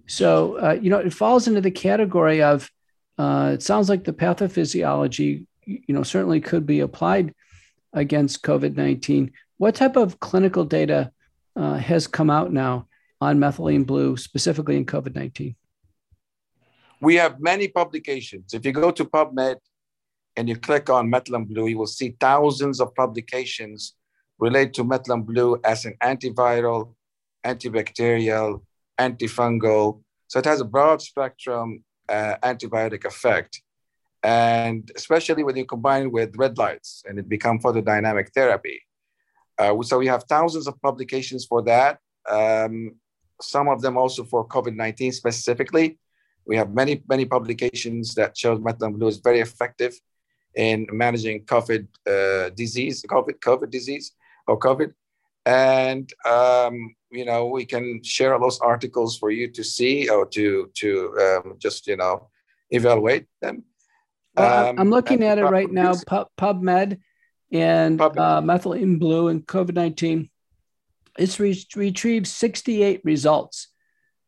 Speaker 2: So, uh, you know, it falls into the category of uh, it sounds like the pathophysiology, you know, certainly could be applied against COVID 19. What type of clinical data uh, has come out now on methylene blue, specifically in COVID 19?
Speaker 5: We have many publications. If you go to PubMed and you click on methylene blue, you will see thousands of publications related to methylene blue as an antiviral, antibacterial, antifungal. So it has a broad spectrum uh, antibiotic effect. And especially when you combine it with red lights and it becomes photodynamic therapy. Uh, so we have thousands of publications for that. Um, some of them also for COVID 19 specifically We have many, many publications that show methylene blue is very effective in managing COVID uh, disease, COVID, COVID disease or COVID. And, um, you know, we can share those articles for you to see or to, to um, just, you know, evaluate them.
Speaker 2: Well, I'm um, looking at it right now, PubMed and PubMed. Uh, methylene blue and COVID 19. It's re- retrieved 68 results.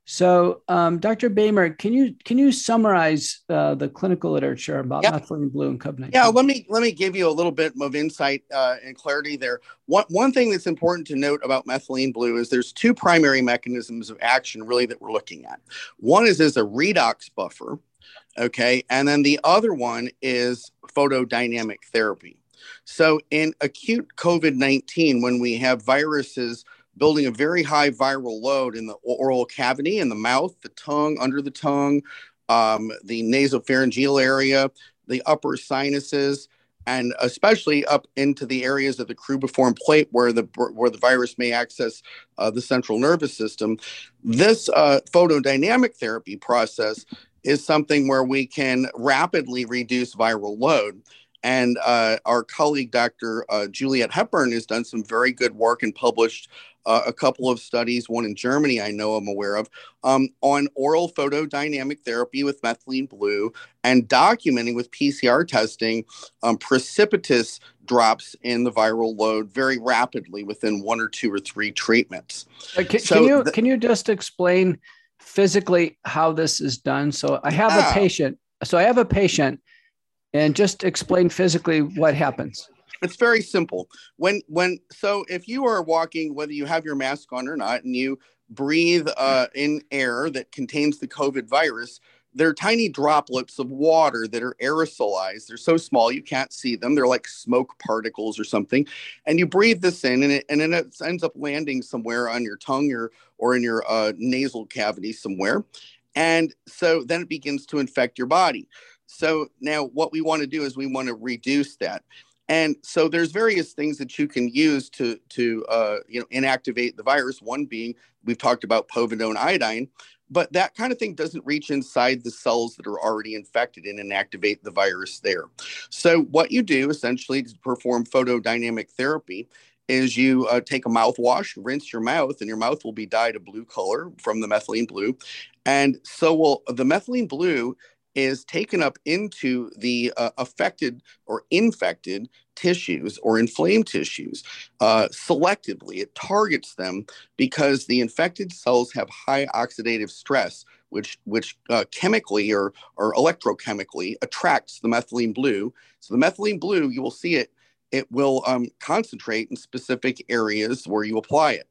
Speaker 2: So, um, Dr. Boehmer, can you can you summarize uh, the clinical literature about yeah. methylene blue and COVID-19?
Speaker 4: Yeah, let me let me give you a little bit of insight uh, and clarity there. One one thing that's important to note about methylene blue is there's two primary mechanisms of action really that we're looking at. One is as a redox buffer, okay, and then the other one is photodynamic therapy. So, in acute COVID 19, when we have viruses building a very high viral load in the oral cavity, in the mouth, the tongue, under the tongue, um, the nasopharyngeal area, the upper sinuses, and especially up into the areas of the cruciform plate where the where the virus may access uh, the central nervous system. This uh, photodynamic therapy process is something where we can rapidly reduce viral load. And uh, our colleague, Dr. Uh, Juliet Hepburn, has done some very good work and published uh, a couple of studies, one in Germany I know I'm aware of, um, on oral photodynamic therapy with methylene blue and documenting with PCR testing um, precipitous drops in the viral load very rapidly within one or two or three treatments.
Speaker 2: Uh, can, so can you can you just explain physically how this is done? So I have a patient. So I have a patient, and just explain physically what happens.
Speaker 4: It's very simple. When when so if you are walking, whether you have your mask on or not, and you breathe uh, in air that contains the COVID virus, they're tiny droplets of water that are aerosolized. They're so small you can't see them. They're like smoke particles or something. And you breathe this in, and it and then it ends up landing somewhere on your tongue or or in your uh, nasal cavity somewhere. And so then it begins to infect your body. So now what we want to do is we want to reduce that. And so there's various things that you can use to to uh, you know inactivate the virus. One being we've talked about povidone iodine, but that kind of thing doesn't reach inside the cells that are already infected and inactivate the virus there. So what you do essentially to perform photodynamic therapy is you uh, take a mouthwash, rinse your mouth, and your mouth will be dyed a blue color from the methylene blue. And so will the methylene blue is taken up into the uh, affected or infected tissues or inflamed tissues uh, selectively. It targets them because the infected cells have high oxidative stress, which which uh, chemically or or electrochemically attracts the methylene blue. So the methylene blue, you will see it. It will um, concentrate in specific areas where you apply it.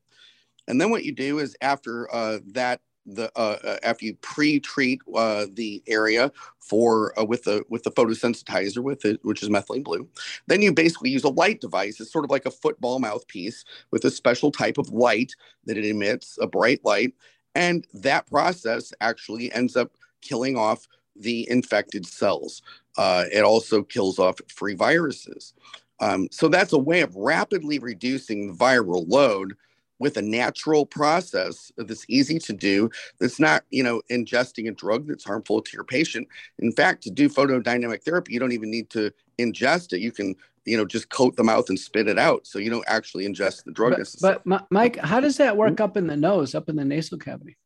Speaker 4: And then what you do is after uh, that the uh, uh, after you pre-treat uh, the area for uh, with the with the photosensitizer with it, which is methylene blue, then you basically use a light device. It's sort of like a football mouthpiece with a special type of light that it emits, a bright light, and that process actually ends up killing off the infected cells. Uh, it also kills off free viruses. Um, so that's a way of rapidly reducing the viral load with a natural process that's easy to do that's not you know ingesting a drug that's harmful to your patient. In fact to do photodynamic therapy you don't even need to ingest it. You can you know just coat the mouth and spit it out. So you don't actually ingest the drug
Speaker 2: but, but mike how does that work mm-hmm. up in the nose up in the nasal cavity?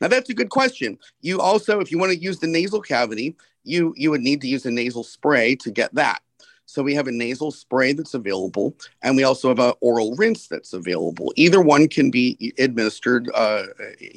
Speaker 4: Now that's a good question. You also if you want to use the nasal cavity you you would need to use a nasal spray to get that so we have a nasal spray that's available, and we also have an oral rinse that's available. Either one can be administered, uh,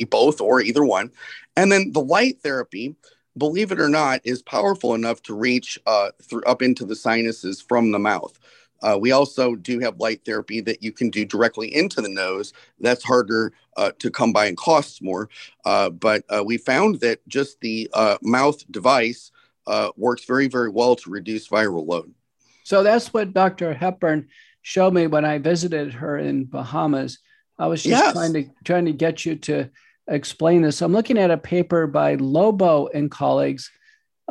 Speaker 4: both or either one. And then the light therapy, believe it or not, is powerful enough to reach uh, through, up into the sinuses from the mouth. Uh, we also do have light therapy that you can do directly into the nose. That's harder uh, to come by and costs more. Uh, but uh, we found that just the uh, mouth device uh, works very, very well to reduce viral load.
Speaker 2: So that's what Dr. Hepburn showed me when I visited her in Bahamas. I was just yes. trying to trying to get you to explain this. I'm looking at a paper by Lobo and colleagues.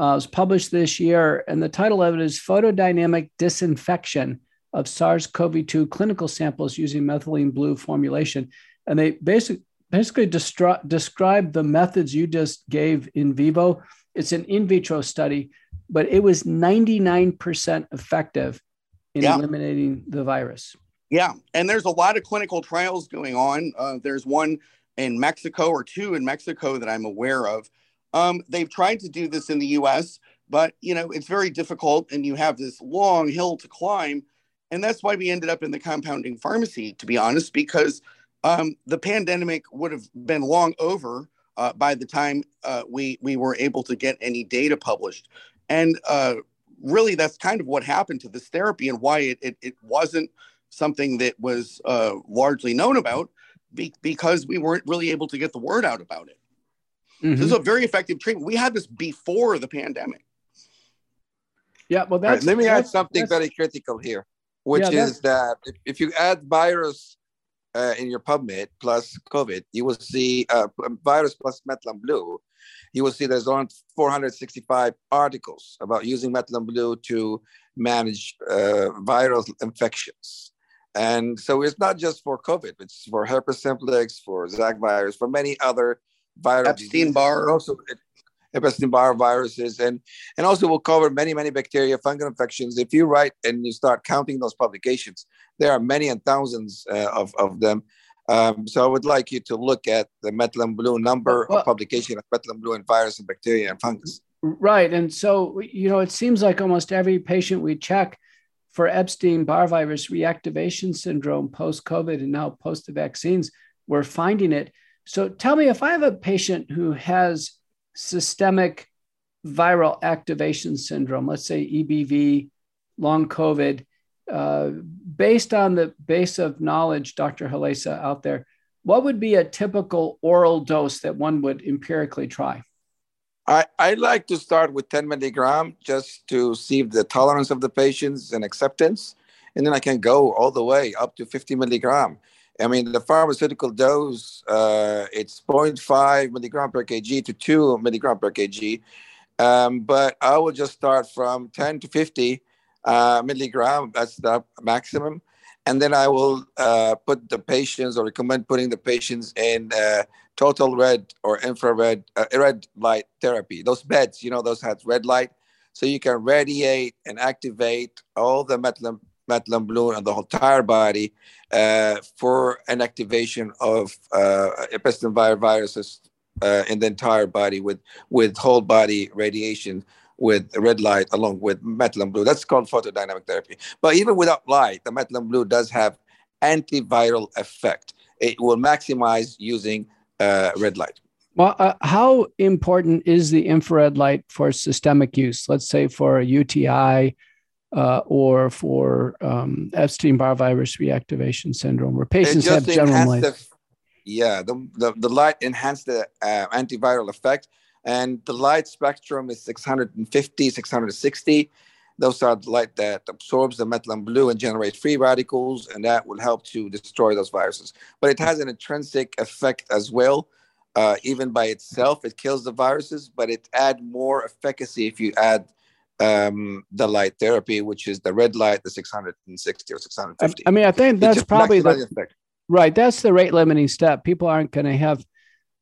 Speaker 2: Uh, it was published this year, and the title of it is "Photodynamic Disinfection of SARS-CoV-2 Clinical Samples Using Methylene Blue Formulation." And they basically basically describe the methods you just gave in vivo. It's an in vitro study, but it was 99% effective in yeah. eliminating the virus.
Speaker 4: Yeah, and there's a lot of clinical trials going on. Uh, there's one in Mexico or two in Mexico that I'm aware of. Um, they've tried to do this in the U.S., but you know it's very difficult, and you have this long hill to climb, and that's why we ended up in the compounding pharmacy, to be honest, because um, the pandemic would have been long over uh, by the time uh, we we were able to get any data published, and uh, really that's kind of what happened to this therapy and why it it, it wasn't something that was uh, largely known about be- because we weren't really able to get the word out about it. Mm-hmm. This is a very effective treatment. We had this before the pandemic.
Speaker 2: Yeah, well, that's,
Speaker 5: right, let me add something very critical here, which yeah, is that if, if, you add virus uh, in your PubMed plus COVID, you will see uh, virus plus methylene blue. You will see there's on 465 articles about using methylene blue to manage uh, viral infections. And so it's not just for COVID, it's for herpes simplex, for Zika virus, for many other viral
Speaker 4: Epstein Barr,
Speaker 5: also Epstein Barr viruses, and and also will cover many many bacteria, fungal infections. If you write and you start counting those publications, there are many and thousands uh, of of them. Um, so I would like you to look at the methylene blue number well, of publication of methylene blue and virus and bacteria and fungus.
Speaker 2: Right, and so you know it seems like almost every patient we check for Epstein Barr virus reactivation syndrome post COVID and now post the vaccines, we're finding it. So tell me if I have a patient who has systemic viral activation syndrome, let's say EBV, long COVID, uh, based on the base of knowledge, Dr. Halassa out there, what would be a typical oral dose that one would empirically try?
Speaker 5: I, I like to start with 10 milligram just to see the tolerance of the patients and acceptance. And then I can go all the way up to 50 milligram. I mean, the pharmaceutical dose, uh, it's 0.5 milligram per kg to 2 milligram per kg. Um, but I will just start from 10 to 50 uh, milligram. That's the maximum. And then I will uh, put the patients or recommend putting the patients in uh, total red or infrared uh, red light therapy. Those beds, you know, those have red light, so you can radiate and activate all the methylene blue on the entire body uh, for an activation of uh, Epstein-Barr viruses uh, in the entire body with with whole body radiation with red light along with methylene blue. That's called photodynamic therapy. But even without light, the methylene blue does have antiviral effect. It will maximize using uh, red light.
Speaker 2: Well, uh, how important is the infrared light for systemic use? Let's say for a UTI uh, or for um, Epstein-Barr virus reactivation syndrome, where patients have general light. The,
Speaker 5: yeah, the, the, the, light enhance the uh, antiviral effect, and the light spectrum is 650, 660. Those are the light that absorbs the methylene blue and generates free radicals, and that will help to destroy those viruses. But it has an intrinsic effect as well. Uh, even by itself, it kills the viruses, but it add more efficacy if you add um, the light therapy, which is the red light, the 660 or 650.
Speaker 2: I mean, I think that's probably the, the right. That's the rate limiting step. People aren't going to have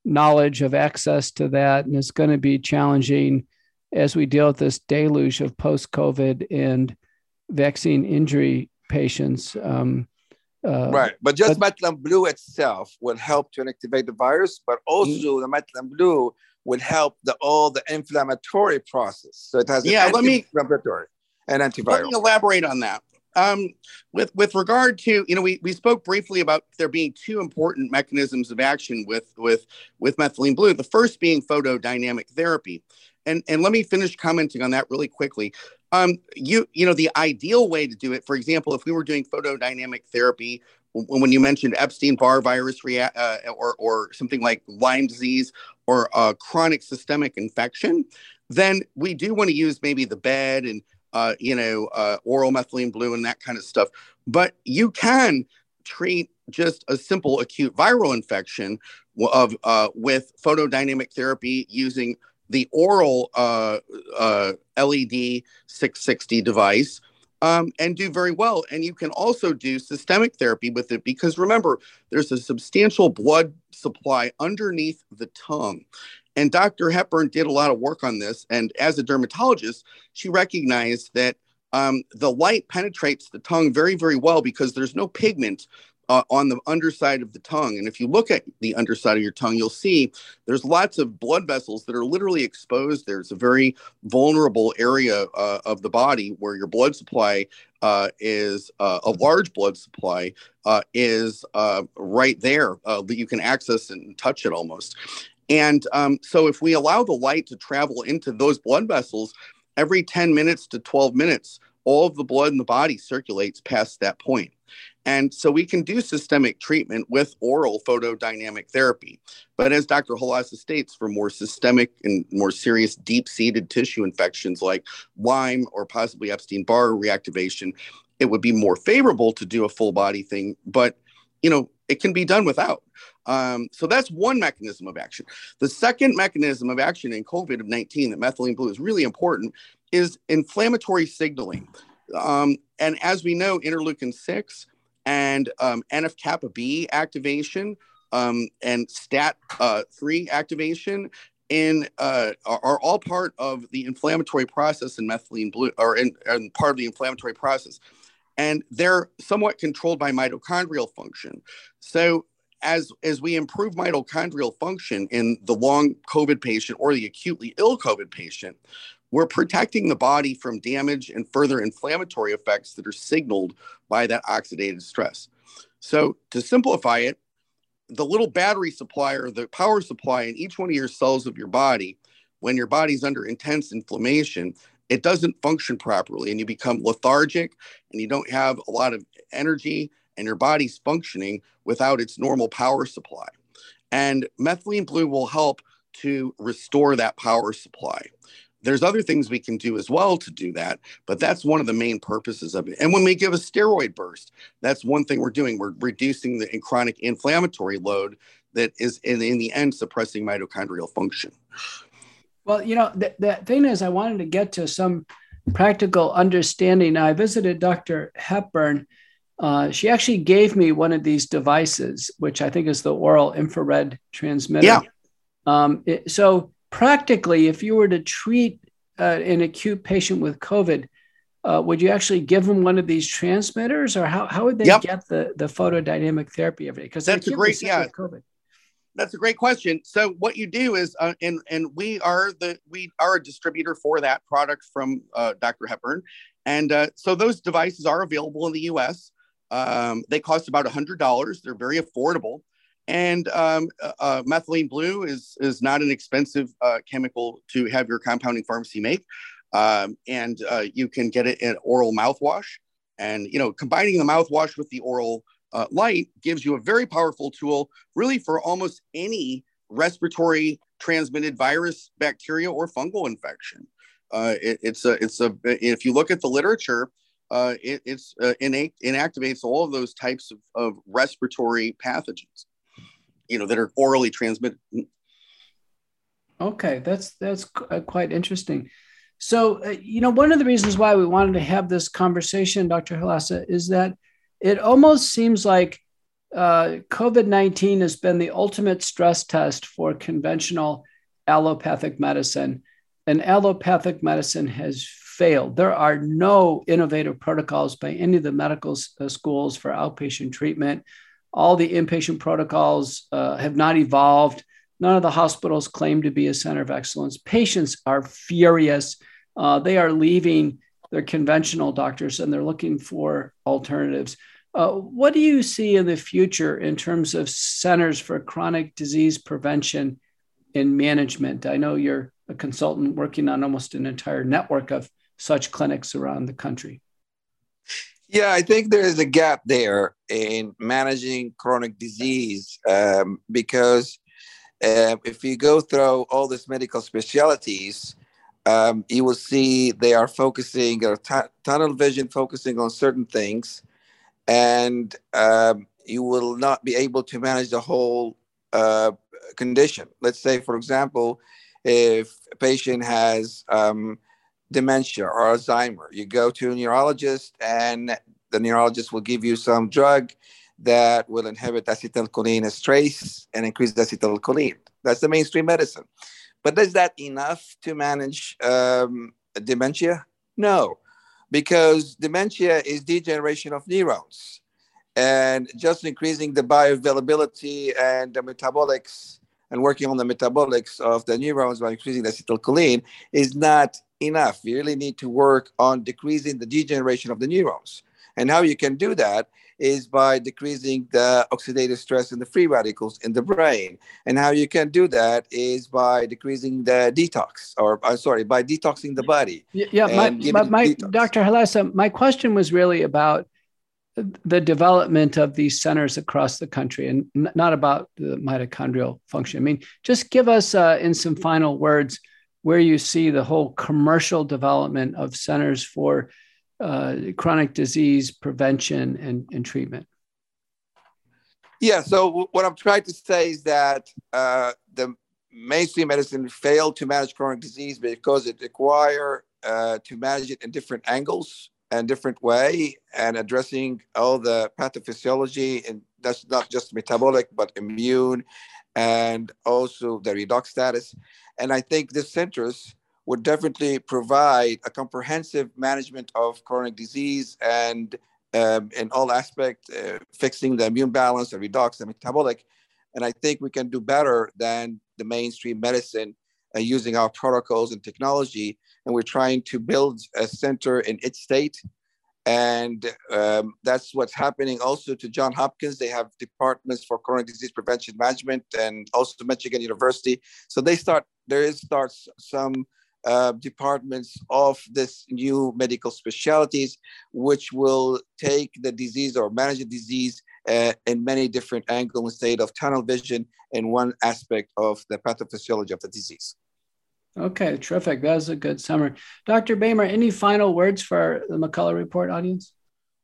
Speaker 2: knowledge of access to that, and it's going to be challenging as we deal with this deluge of post COVID and vaccine injury patients. Um,
Speaker 5: uh, right, but just but, methylene blue itself will help to inactivate the virus, but also mm-hmm. the methylene blue will help the all the inflammatory process. So it has
Speaker 4: yeah. Let me
Speaker 5: inflammatory and antiviral.
Speaker 4: Let me elaborate on that. Um, with with regard to you know we, we spoke briefly about there being two important mechanisms of action with with with methylene blue. The first being photodynamic therapy and and let me finish commenting on that really quickly. Um, you you know the ideal way to do it, for example, if we were doing photodynamic therapy, when you mentioned Epstein Barr virus rea- uh, or or something like Lyme disease or a chronic systemic infection, then we do want to use maybe the bed and uh, you know uh, oral methylene blue and that kind of stuff. But you can treat just a simple acute viral infection of uh, with photodynamic therapy using the oral uh, uh, LED 660 device um, and do very well. And you can also do systemic therapy with it because remember, there's a substantial blood supply underneath the tongue. And Dr. Hepburn did a lot of work on this. And as a dermatologist, she recognized that um, the light penetrates the tongue very, very well because there's no pigment uh, on the underside of the tongue. And if you look at the underside of your tongue, you'll see there's lots of blood vessels that are literally exposed. There's a very vulnerable area uh, of the body where your blood supply uh, is uh, a large blood supply uh, is uh, right there that you can access and touch it almost. And um, so if we allow the light to travel into those blood vessels, every 10 minutes to 12 minutes, all of the blood in the body circulates past that point. And so we can do systemic treatment with oral photodynamic therapy. But as Dr. Halassa states, for more systemic and more serious deep seated tissue infections like Lyme or possibly Epstein Barr reactivation, it would be more favorable to do a full body thing. But, you know, it can be done without. Um, so that's one mechanism of action. The second mechanism of action in COVID 19 that methylene blue is really important is inflammatory signaling. Um, and as we know, interleukin 6 and um, NF kappa B activation um, and STAT uh, 3 activation in uh, are, are, all part of the inflammatory process in methylene blue or in, in part of the inflammatory process. And they're somewhat controlled by mitochondrial function. So as as we improve mitochondrial function in the long COVID patient or the acutely ill COVID patient, we're protecting the body from damage and further inflammatory effects that are signaled by that oxidative stress. So, to simplify it, the little battery supply or the power supply in each one of your cells of your body, when your body's under intense inflammation, it doesn't function properly and you become lethargic and you don't have a lot of energy and your body's functioning without its normal power supply. And methylene blue will help to restore that power supply. There's other things we can do as well to do that but that's one of the main purposes of it. And when we give a steroid burst that's one thing we're doing. We're reducing the chronic inflammatory load that is in, in the end suppressing mitochondrial function.
Speaker 2: Well you know the, the thing is i wanted to get to some practical understanding. I visited dr hepburn uh, she actually gave me one of these devices which i think is the oral infrared transmitter
Speaker 4: yeah
Speaker 2: um, it, so practically, if you were to treat uh, an acute patient with COVID, uh, would you actually give them one of these transmitters, or how, how would they yep. get the, the photodynamic therapy every day? Because
Speaker 4: that's a great yeah. COVID. That's a great question. So what you do is, uh, and and we are the we are a distributor for that product from uh, Dr. Hepburn, and uh, so those devices are available in the U.S. Um, they cost about a hundred dollars. They're very affordable. And um, uh, uh, methylene blue is, is not an expensive uh, chemical to have your compounding pharmacy make. Um, and uh, you can get it in oral mouthwash. And, you know, combining the mouthwash with the oral uh, light gives you a very powerful tool, really, for almost any respiratory transmitted virus, bacteria, or fungal infection. Uh, it, it's a, it's a, if you look at the literature, uh, it, it's uh, innate, inactivates all of those types of, of respiratory pathogens you know that are orally transmitted.
Speaker 2: Okay that's that's uh, quite interesting. So uh, you know one of the reasons why we wanted to have this conversation dr halassa is that it almost seems like uh, covid-19 has been the ultimate stress test for conventional allopathic medicine. And allopathic medicine has failed there are no innovative protocols by any of the medical uh, schools for outpatient treatment all the inpatient protocols uh, have not evolved. None of the hospitals claim to be a center of excellence. Patients are furious. Uh, they are leaving their conventional doctors and they're looking for alternatives. Uh, what do you see in the future in terms of centers for chronic disease prevention and management? I know you're a consultant working on almost an entire network of such clinics around the country.
Speaker 5: Yeah, I think there is a gap there in managing chronic disease um, because uh, if you go through all these medical specialties, um, you will see they are focusing or t- tunnel vision, focusing on certain things, and um, you will not be able to manage the whole uh, condition. Let's say, for example, if a patient has um, dementia or Alzheimer. You go to a neurologist, and the neurologist will give you some drug that will inhibit acetylcholine esterase and increase acetylcholine. That's the mainstream medicine. But is that enough to manage um, dementia? No, because dementia is degeneration of neurons. And just increasing the bioavailability and the metabolics and working on the metabolics of the neurons by increasing acetylcholine is not enough. You really need to work on decreasing the degeneration of the neurons. And how you can do that is by decreasing the oxidative stress in the free radicals in the brain. And how you can do that is by decreasing the detox, or I'm sorry, by detoxing the body.
Speaker 2: Yeah, my, my, my Dr. Halassa, my question was really about the development of these centers across the country and not about the mitochondrial function. I mean, just give us uh, in some final words where you see the whole commercial development of centers for uh, chronic disease prevention and, and treatment?
Speaker 5: Yeah, so what I'm trying to say is that uh, the mainstream medicine failed to manage chronic disease because it require uh, to manage it in different angles and different way and addressing all the pathophysiology and that's not just metabolic but immune and also the redox status and i think the centers would definitely provide a comprehensive management of chronic disease and um, in all aspects, uh, fixing the immune balance, the redox, the metabolic. And I think we can do better than the mainstream medicine uh, using our protocols and technology. And we're trying to build a center in each state. And um, that's what's happening also to John Hopkins. They have departments for chronic disease prevention management and also Michigan University. So they start, there is starts some uh, departments of this new medical specialties, which will take the disease or manage the disease uh, in many different angles instead of tunnel vision in one aspect of the pathophysiology of the disease.
Speaker 2: Okay, terrific. That was a good summary. Dr. Boehmer, any final words for the McCullough Report audience?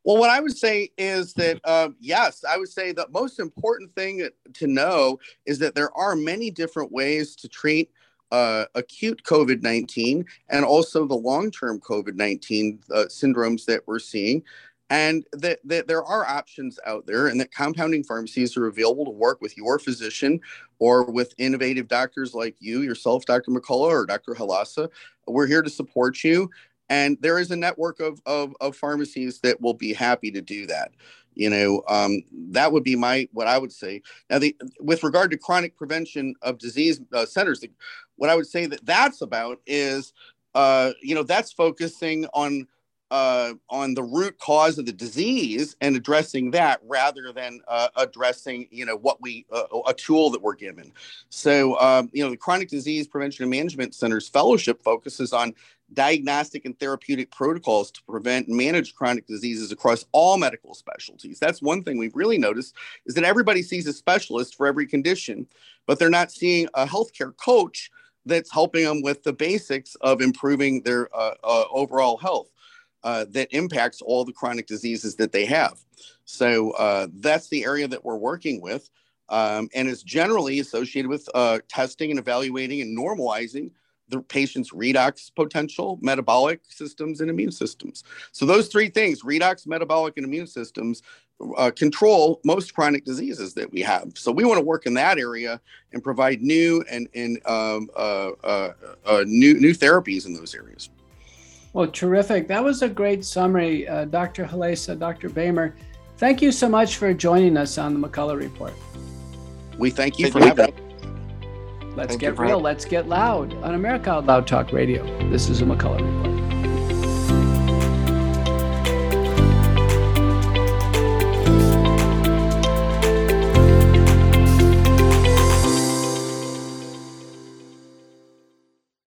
Speaker 4: Well, what I would say is that, uh, yes, I would say the most important thing to know is that there are many different ways to treat uh, acute COVID 19 and also the long term COVID 19 uh, syndromes that we're seeing. And that, there are options out there, and that compounding pharmacies are available to work with your physician or with innovative doctors like you, yourself, Dr. McCullough or Dr. Halassa. We're here to support you. And there is a network of, of, of pharmacies that will be happy to do that you know um, that would be my what i would say now the with regard to chronic prevention of disease uh, centers the, what i would say that that's about is uh, you know that's focusing on uh, on the root cause of the disease and addressing that rather than uh, addressing you know what we uh, a tool that we're given so um, you know the chronic disease prevention and management centers fellowship focuses on diagnostic and therapeutic protocols to prevent and manage chronic diseases across all medical specialties. That's one thing we've really noticed is that everybody sees a specialist for every condition, but they're not seeing a healthcare coach that's helping them with the basics of improving their uh, uh, overall health. Uh, that impacts all the chronic diseases that they have. So uh, that's the area that we're working with. Um, and is generally associated with uh, testing and evaluating and normalizing the patient's redox potential, metabolic systems, and immune systems. So those three things, redox, metabolic, and immune systems, uh, control most chronic diseases that we have. So we want to work in that area and provide new and, and um, uh, uh, uh new new therapies in those areas.
Speaker 2: Well, terrific. That was a great summary, uh, Dr. Halassa, Dr. Boehmer. Thank you so much for joining us on the McCullough Report.
Speaker 4: We thank you thank for having us.
Speaker 2: Let's Thank get real. Let's get loud on America Out Loud Talk Radio. This is a McCullough Report.